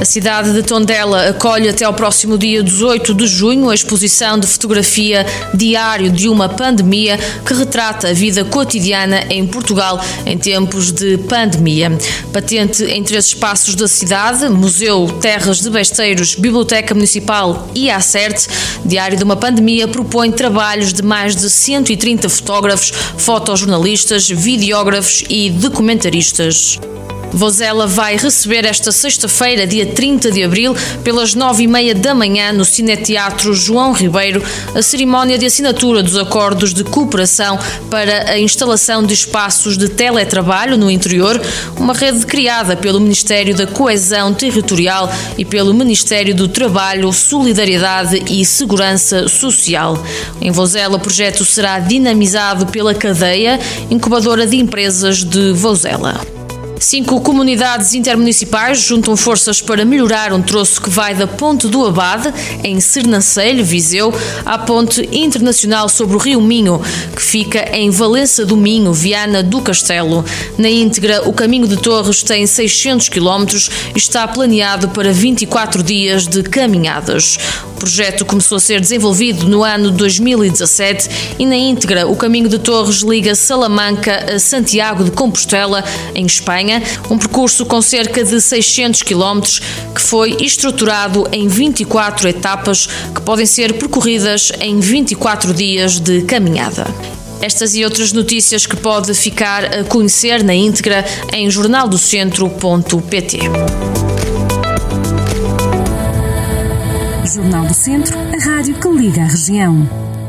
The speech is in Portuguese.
A cidade de Tondela acolhe até ao próximo dia 18 de junho a exposição de fotografia Diário de uma Pandemia que retrata a vida cotidiana em Portugal em tempos de pandemia. Patente em três espaços da cidade, Museu, Terras de Besteiros, Biblioteca Municipal e Acerte, Diário de uma Pandemia propõe trabalhos de mais de 130 fotógrafos, fotojornalistas, videógrafos e documentaristas. Vozela vai receber esta sexta-feira, dia 30 de abril, pelas nove e meia da manhã, no Cineteatro João Ribeiro, a cerimónia de assinatura dos acordos de cooperação para a instalação de espaços de teletrabalho no interior, uma rede criada pelo Ministério da Coesão Territorial e pelo Ministério do Trabalho, Solidariedade e Segurança Social. Em Vozela, o projeto será dinamizado pela cadeia incubadora de empresas de Vozela. Cinco comunidades intermunicipais juntam forças para melhorar um troço que vai da Ponte do Abade, em Sernancelho, Viseu, à Ponte Internacional sobre o Rio Minho, que fica em Valença do Minho, Viana do Castelo. Na íntegra, o caminho de Torres tem 600 km e está planeado para 24 dias de caminhadas. O projeto começou a ser desenvolvido no ano 2017 e, na íntegra, o caminho de Torres liga Salamanca a Santiago de Compostela, em Espanha, um percurso com cerca de 600 km que foi estruturado em 24 etapas que podem ser percorridas em 24 dias de caminhada. Estas e outras notícias que pode ficar a conhecer na íntegra em jornaldocentro.pt. Jornal do Centro, a rádio que liga a região.